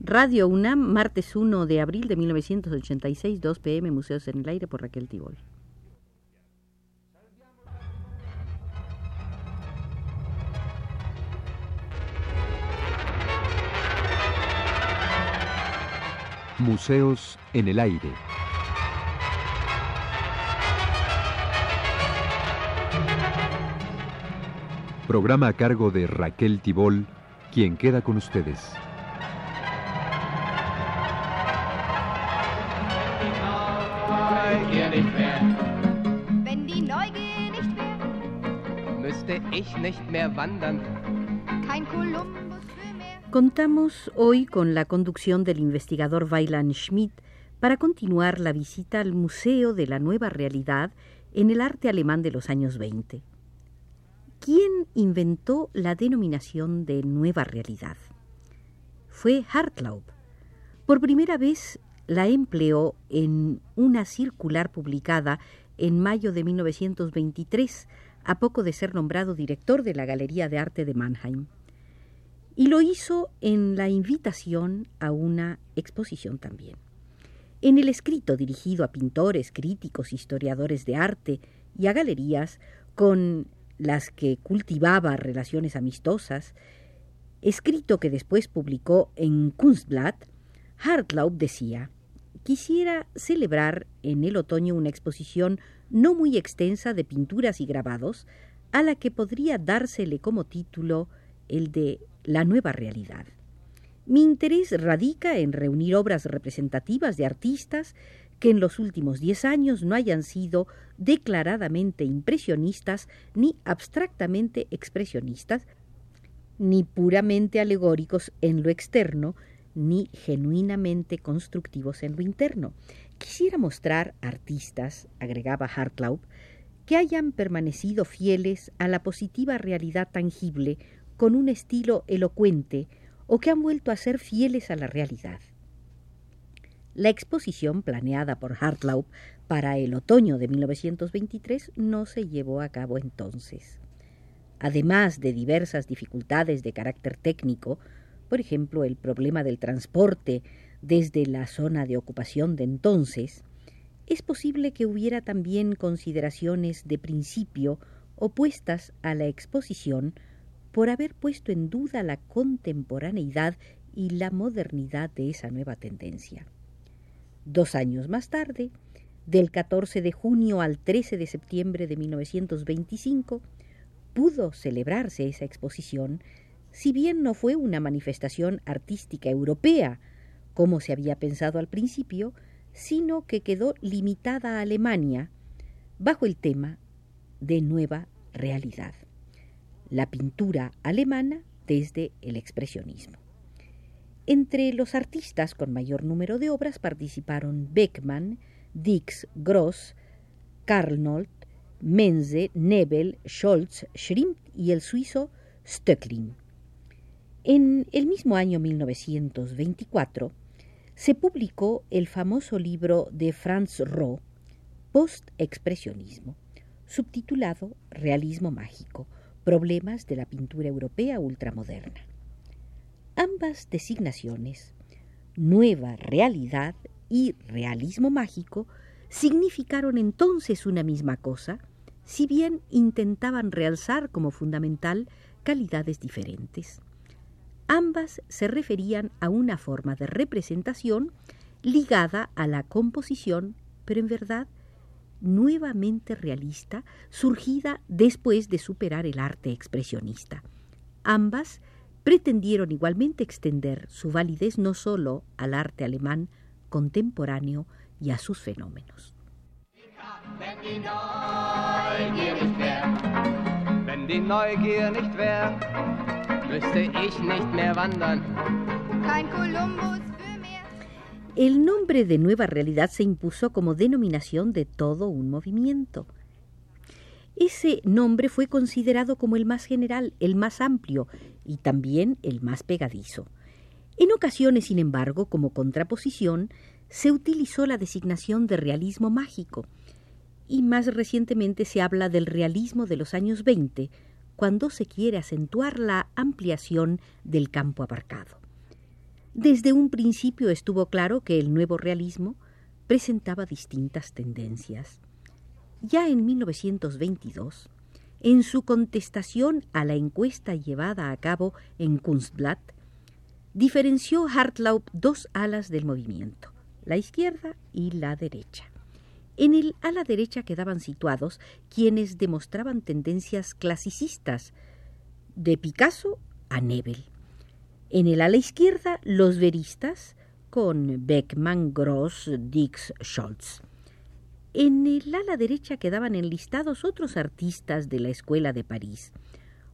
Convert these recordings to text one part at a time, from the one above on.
Radio UNAM, martes 1 de abril de 1986, 2 pm, Museos en el Aire por Raquel Tibol. Museos en el Aire. Programa a cargo de Raquel Tibol, quien queda con ustedes. Wenn die Neugier nicht wär, müsste ich nicht mehr wandern. kein Kolumbus für mehr. Contamos hoy con la conducción del investigador Weiland Schmidt para continuar la visita al Museo de la Nueva Realidad en el arte alemán de los años 20. ¿Quién inventó la denominación de Nueva Realidad? Fue Hartlaub. Por primera vez la empleó en una circular publicada en mayo de 1923, a poco de ser nombrado director de la Galería de Arte de Mannheim. Y lo hizo en la invitación a una exposición también. En el escrito dirigido a pintores, críticos, historiadores de arte y a galerías con las que cultivaba relaciones amistosas, escrito que después publicó en Kunstblatt, Hartlaub decía, quisiera celebrar en el otoño una exposición no muy extensa de pinturas y grabados, a la que podría dársele como título el de La nueva realidad. Mi interés radica en reunir obras representativas de artistas que en los últimos diez años no hayan sido declaradamente impresionistas ni abstractamente expresionistas, ni puramente alegóricos en lo externo, ni genuinamente constructivos en lo interno. Quisiera mostrar artistas, agregaba Hartlaub, que hayan permanecido fieles a la positiva realidad tangible con un estilo elocuente o que han vuelto a ser fieles a la realidad. La exposición planeada por Hartlaub para el otoño de 1923 no se llevó a cabo entonces. Además de diversas dificultades de carácter técnico, por ejemplo, el problema del transporte desde la zona de ocupación de entonces, es posible que hubiera también consideraciones de principio opuestas a la exposición por haber puesto en duda la contemporaneidad y la modernidad de esa nueva tendencia. Dos años más tarde, del 14 de junio al 13 de septiembre de 1925, pudo celebrarse esa exposición, si bien no fue una manifestación artística europea, como se había pensado al principio, sino que quedó limitada a Alemania, bajo el tema de nueva realidad, la pintura alemana desde el expresionismo. Entre los artistas con mayor número de obras participaron Beckmann, Dix, Gross, Karlnold, Menze, Nebel, Scholz, Schrimp y el suizo Stöckling. En el mismo año 1924 se publicó el famoso libro de Franz Roh, Post-expresionismo, subtitulado Realismo mágico, problemas de la pintura europea ultramoderna. Ambas designaciones, nueva realidad y realismo mágico, significaron entonces una misma cosa, si bien intentaban realzar como fundamental calidades diferentes. Ambas se referían a una forma de representación ligada a la composición, pero en verdad nuevamente realista, surgida después de superar el arte expresionista. Ambas pretendieron igualmente extender su validez no sólo al arte alemán contemporáneo y a sus fenómenos. Müsste ich nicht mehr wandern. Kein Kolumbus mehr. El nombre de Nueva Realidad se impuso como denominación de todo un movimiento. Ese nombre fue considerado como el más general, el más amplio y también el más pegadizo. En ocasiones, sin embargo, como contraposición, se utilizó la designación de realismo mágico, y más recientemente se habla del realismo de los años 20, cuando se quiere acentuar la ampliación del campo abarcado. Desde un principio estuvo claro que el nuevo realismo presentaba distintas tendencias. Ya en 1922, en su contestación a la encuesta llevada a cabo en Kunstblatt, diferenció Hartlaub dos alas del movimiento, la izquierda y la derecha. En el ala derecha quedaban situados quienes demostraban tendencias clasicistas, de Picasso a Nebel. En el ala izquierda, los veristas, con Beckmann, Gross, Dix, Scholz. En el ala derecha quedaban enlistados otros artistas de la Escuela de París,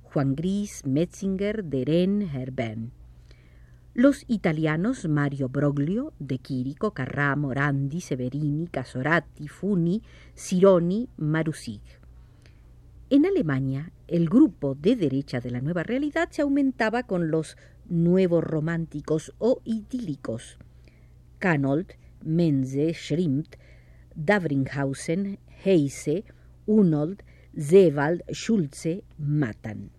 Juan Gris, Metzinger, Deren, Herbin. Los italianos Mario Broglio, De Chirico, Carrà, Morandi, Severini, Casorati, Funi, Sironi, Marusig. En Alemania, el grupo de derecha de la nueva realidad se aumentaba con los nuevos románticos o idílicos. Canold, Menze, Schrimpt, Davringhausen, Heise, Unold, Zewald, Schulze, Matan.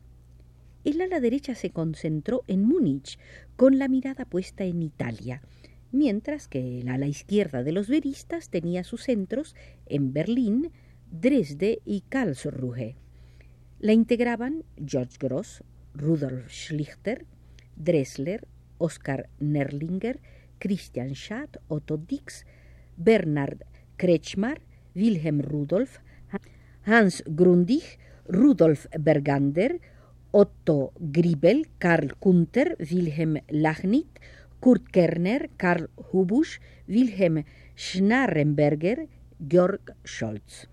El ala derecha se concentró en Múnich, con la mirada puesta en Italia, mientras que el ala izquierda de los veristas tenía sus centros en Berlín, Dresde y Karlsruhe. La integraban George Gross, Rudolf Schlichter, Dressler, Oskar Nerlinger, Christian Schad, Otto Dix, Bernard Kretschmar, Wilhelm Rudolf, Hans Grundig, Rudolf Bergander, Otto Gribel, Karl Kunter, Wilhelm Lachnit, Kurt Kerner, Karl Hubusch, Wilhelm Schnarrenberger, Georg Scholz.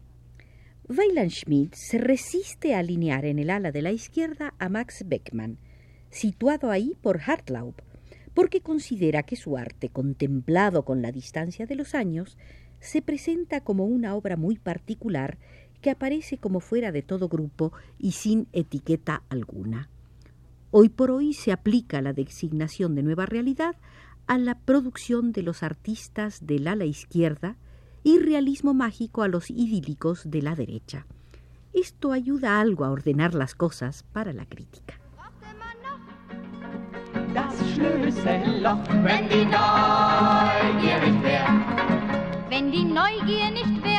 Weiland Schmidt se resiste a alinear en el ala de la izquierda a Max Beckmann, situado ahí por Hartlaub, porque considera que su arte, contemplado con la distancia de los años, se presenta como una obra muy particular que aparece como fuera de todo grupo y sin etiqueta alguna. Hoy por hoy se aplica la designación de nueva realidad a la producción de los artistas del ala izquierda y realismo mágico a los idílicos de la derecha. Esto ayuda algo a ordenar las cosas para la crítica. Das Schlüsselloch, wenn die Neugier nicht wär, Wenn die Neugier nicht wär,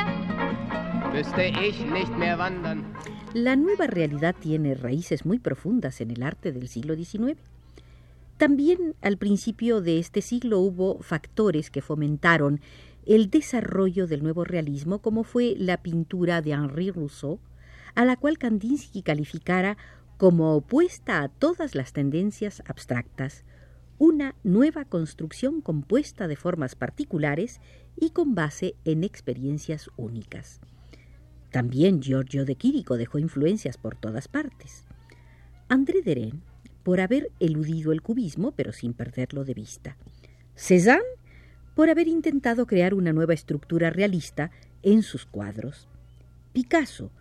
La nueva realidad tiene raíces muy profundas en el arte del siglo XIX. También al principio de este siglo hubo factores que fomentaron el desarrollo del nuevo realismo, como fue la pintura de Henri Rousseau, a la cual Kandinsky calificara como opuesta a todas las tendencias abstractas, una nueva construcción compuesta de formas particulares y con base en experiencias únicas. También Giorgio de Quirico dejó influencias por todas partes. André Deren, por haber eludido el cubismo, pero sin perderlo de vista. Cézanne, por haber intentado crear una nueva estructura realista en sus cuadros. Picasso,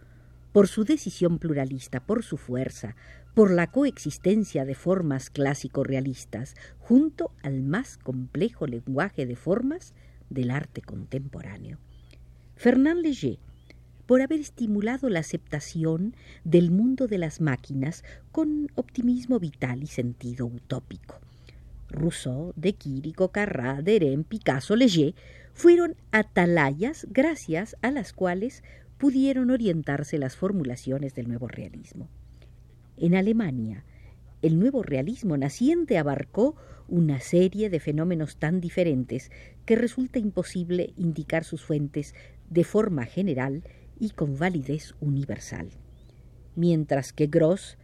por su decisión pluralista, por su fuerza, por la coexistencia de formas clásico-realistas, junto al más complejo lenguaje de formas del arte contemporáneo. Fernand Léger, por haber estimulado la aceptación del mundo de las máquinas con optimismo vital y sentido utópico. Rousseau, De Quirico, Carrà, Deren, Picasso, Léger fueron atalayas gracias a las cuales pudieron orientarse las formulaciones del nuevo realismo. En Alemania, el nuevo realismo naciente abarcó una serie de fenómenos tan diferentes que resulta imposible indicar sus fuentes de forma general y con validez universal. Mientras que Gross,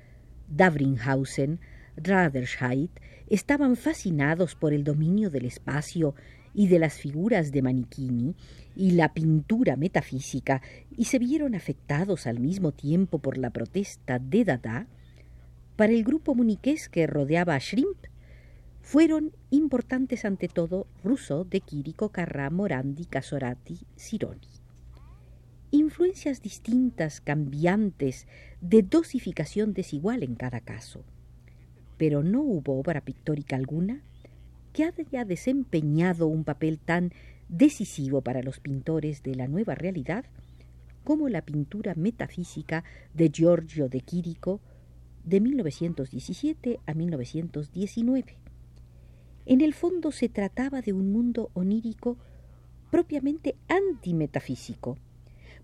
Davringhausen, Raderscheid estaban fascinados por el dominio del espacio y de las figuras de Manichini y la pintura metafísica y se vieron afectados al mismo tiempo por la protesta de Dada, para el grupo muniqués que rodeaba a Shrimp fueron importantes ante todo Rousseau, De Quirico, Carrà, Morandi, Casorati, Sironi. Influencias distintas, cambiantes, de dosificación desigual en cada caso. Pero no hubo obra pictórica alguna que haya desempeñado un papel tan decisivo para los pintores de la nueva realidad como la pintura metafísica de Giorgio de Quirico de 1917 a 1919. En el fondo se trataba de un mundo onírico propiamente antimetafísico,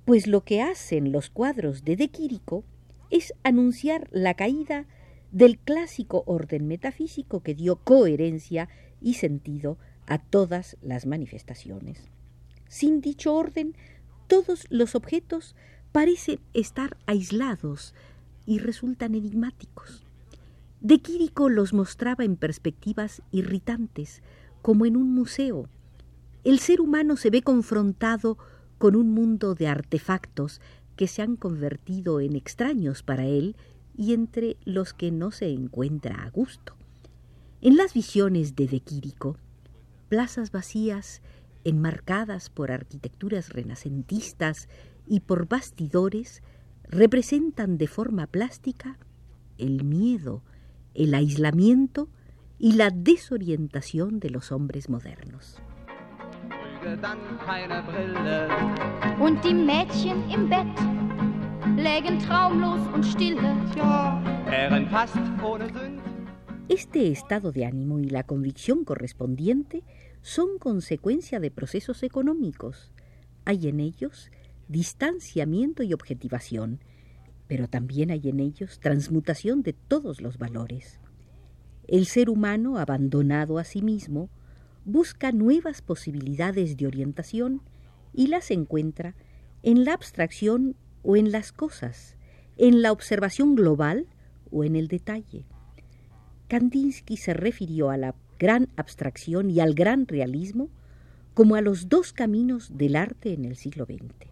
pues lo que hacen los cuadros de De Quirico es anunciar la caída del clásico orden metafísico que dio coherencia y sentido a todas las manifestaciones. Sin dicho orden, todos los objetos parecen estar aislados y resultan enigmáticos. De Quirico los mostraba en perspectivas irritantes, como en un museo. El ser humano se ve confrontado con un mundo de artefactos que se han convertido en extraños para él y entre los que no se encuentra a gusto. En las visiones de De Quirico, plazas vacías enmarcadas por arquitecturas renacentistas y por bastidores representan de forma plástica el miedo, el aislamiento y la desorientación de los hombres modernos. Und die Mädchen im Bett lägen traumlos und stille. Este estado de ánimo y la convicción correspondiente son consecuencia de procesos económicos. Hay en ellos distanciamiento y objetivación, pero también hay en ellos transmutación de todos los valores. El ser humano, abandonado a sí mismo, busca nuevas posibilidades de orientación y las encuentra en la abstracción o en las cosas, en la observación global o en el detalle. Kandinsky se refirió a la gran abstracción y al gran realismo como a los dos caminos del arte en el siglo XX.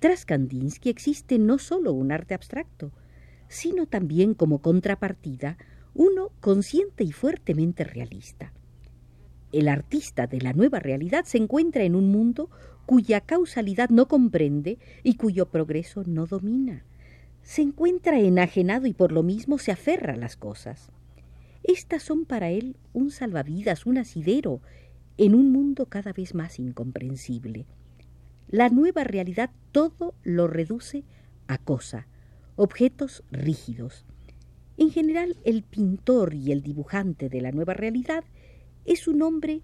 Tras Kandinsky existe no solo un arte abstracto, sino también como contrapartida uno consciente y fuertemente realista. El artista de la nueva realidad se encuentra en un mundo cuya causalidad no comprende y cuyo progreso no domina. Se encuentra enajenado y por lo mismo se aferra a las cosas. Estas son para él un salvavidas, un asidero, en un mundo cada vez más incomprensible. La nueva realidad todo lo reduce a cosa, objetos rígidos. En general, el pintor y el dibujante de la nueva realidad es un hombre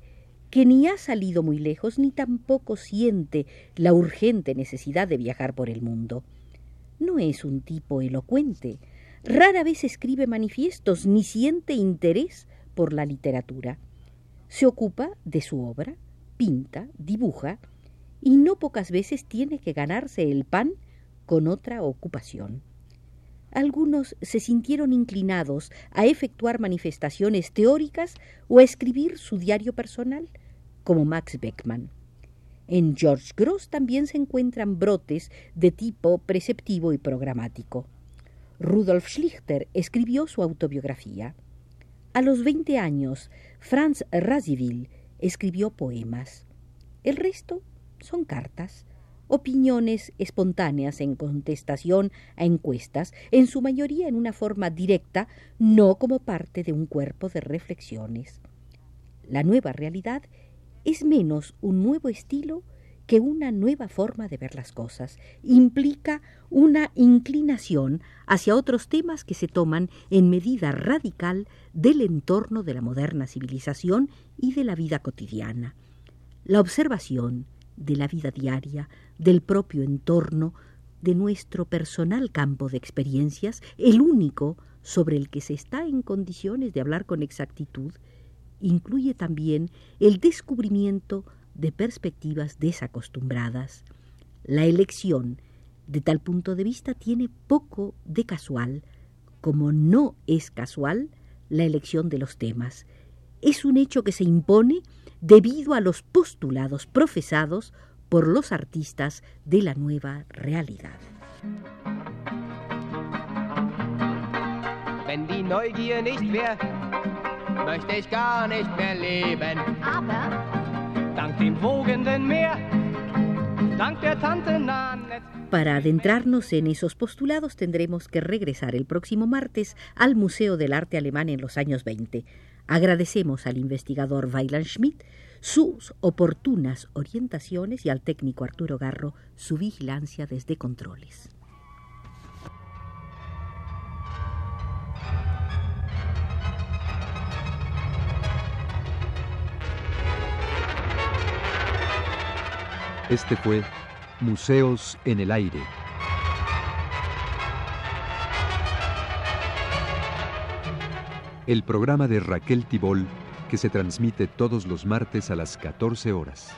que ni ha salido muy lejos ni tampoco siente la urgente necesidad de viajar por el mundo. No es un tipo elocuente, Rara vez escribe manifiestos ni siente interés por la literatura. Se ocupa de su obra, pinta, dibuja, y no pocas veces tiene que ganarse el pan con otra ocupación. Algunos se sintieron inclinados a efectuar manifestaciones teóricas o a escribir su diario personal, como Max Beckmann. En George Gross también se encuentran brotes de tipo preceptivo y programático. Rudolf Schlichter escribió su autobiografía. A los 20 años, Franz Radziwill escribió poemas. El resto son cartas, opiniones espontáneas en contestación a encuestas, en su mayoría en una forma directa, no como parte de un cuerpo de reflexiones. La nueva realidad es menos un nuevo estilo que una nueva forma de ver las cosas implica una inclinación hacia otros temas que se toman en medida radical del entorno de la moderna civilización y de la vida cotidiana. La observación de la vida diaria, del propio entorno, de nuestro personal campo de experiencias, el único sobre el que se está en condiciones de hablar con exactitud, incluye también el descubrimiento de perspectivas desacostumbradas. La elección, de tal punto de vista, tiene poco de casual, como no es casual la elección de los temas. Es un hecho que se impone debido a los postulados profesados por los artistas de la nueva realidad. Wenn die Neugier nicht möchte ich gar nicht mehr leben. Para adentrarnos en esos postulados tendremos que regresar el próximo martes al Museo del Arte Alemán en los años 20. Agradecemos al investigador Weiland Schmidt sus oportunas orientaciones y al técnico Arturo Garro su vigilancia desde controles. Este fue Museos en el Aire. El programa de Raquel Tibol que se transmite todos los martes a las 14 horas.